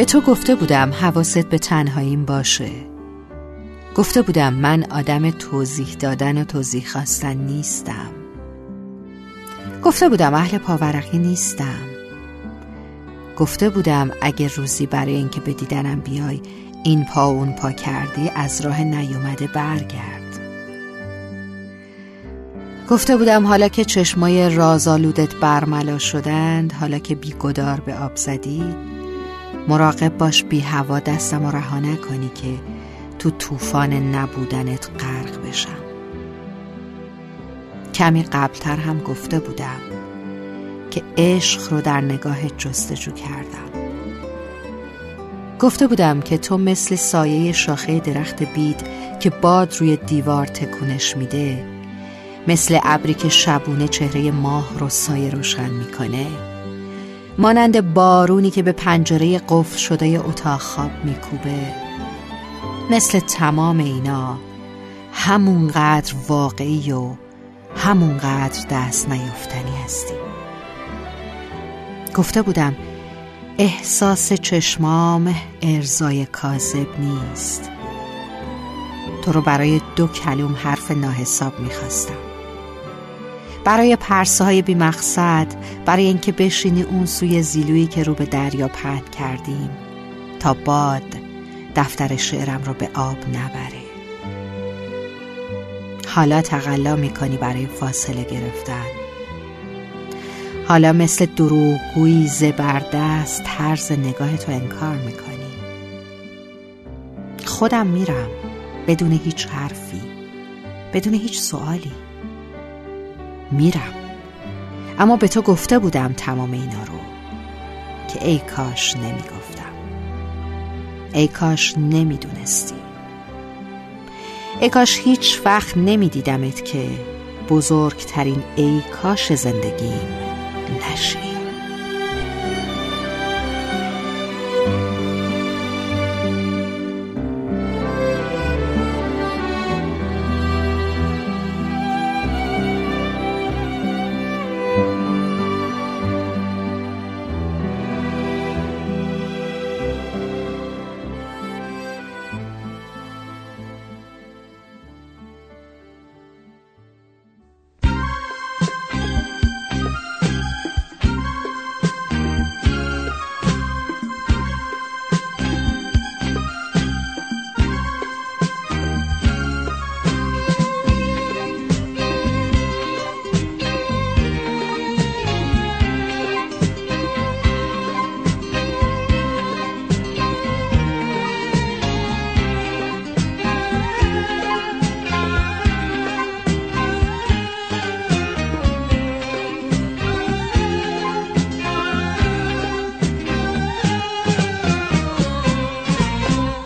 به تو گفته بودم حواست به تنهاییم باشه. گفته بودم من آدم توضیح دادن و توضیح خواستن نیستم. گفته بودم اهل پاورقی نیستم. گفته بودم اگر روزی برای اینکه به دیدنم بیای این پا اون پا کردی از راه نیومده برگرد. گفته بودم حالا که چشمای رازآلودت برملا شدند حالا که بیگدار به آب زدی مراقب باش بی هوا دستم و رها نکنی که تو طوفان نبودنت غرق بشم. کمی قبلتر هم گفته بودم که عشق رو در نگاه جستجو کردم. گفته بودم که تو مثل سایه شاخه درخت بید که باد روی دیوار تکونش میده مثل ابری که شبونه چهره ماه رو سایه روشن می‌کنه مانند بارونی که به پنجره قفل شده اتاق خواب میکوبه. مثل تمام اینا همونقدر واقعی و همونقدر دست نیفتنی هستی. گفته بودم احساس چشمام ارزای کاذب نیست. تو رو برای دو کلوم حرف ناحساب می‌خواستم. برای پرسه های بی مقصد برای اینکه بشینی اون سوی زیلویی که رو به دریا پهن کردیم. تا باد دفتر شعرم رو به آب نبره. حالا تقلا می‌کنی برای فاصله گرفتن. حالا مثل دروغگویی زبردست طرز نگاه تو انکار می‌کنی. خودم میرم بدون هیچ حرفی بدون هیچ سوالی. میرم. اما به تو گفته بودم تمام اینا رو که ای کاش نمی‌گفتم. ای کاش نمی‌دونستی. ای کاش هیچ وقت نمیدیدمت که بزرگترین ای کاش زندگیم نشی.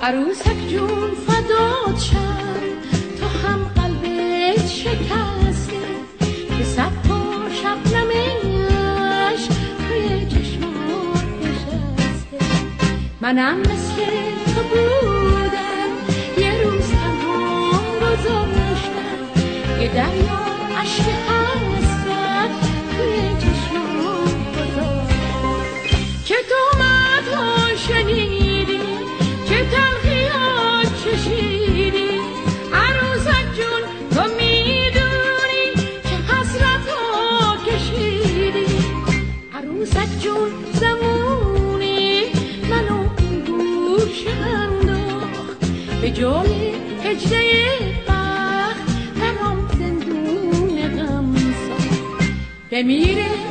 عروسک جون فدات شم تا هم قلبت شکسته. که صد پا شبنمش توی چشمات نشسته. منم مثل تو بودم ساخت بمیره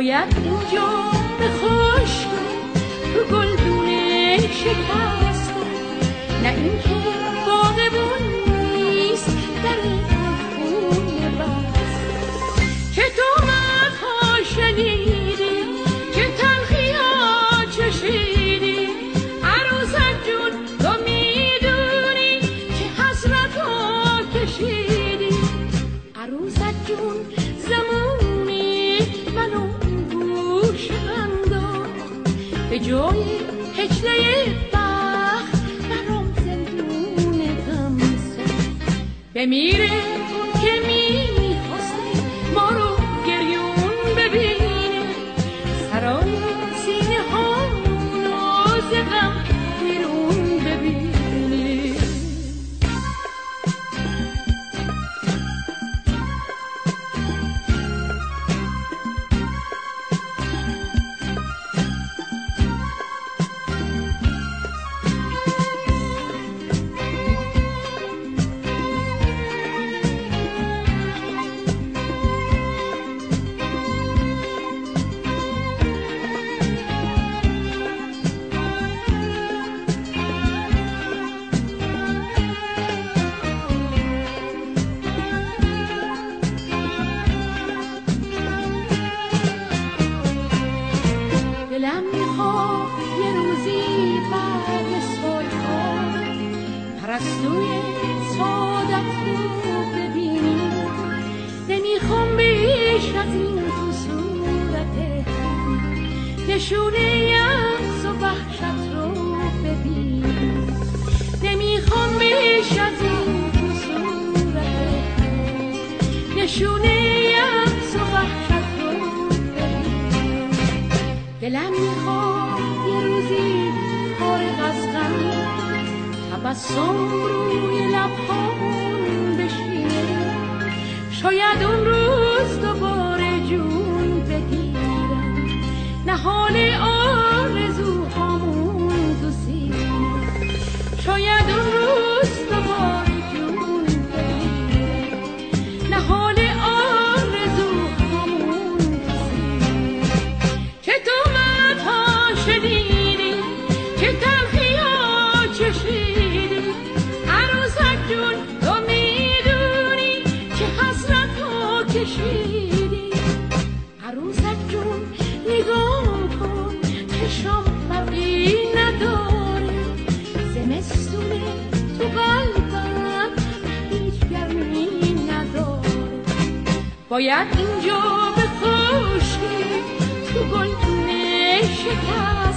باید اینجا به خوش کنی تو گلدونه شکسته نه اینکه به جای هجله بخت برام زندون غم بمیره نشونه ام صبح کرد و دلم می‌خواد یه روزی فارغ از غم تبسم روی لبهامون بشینه. شاید اون روز چشم فرقی نداره. زمستونه تو قلبم هیچ گرمی نداره. باید اینجا به خوشی تو گلدونه شکر.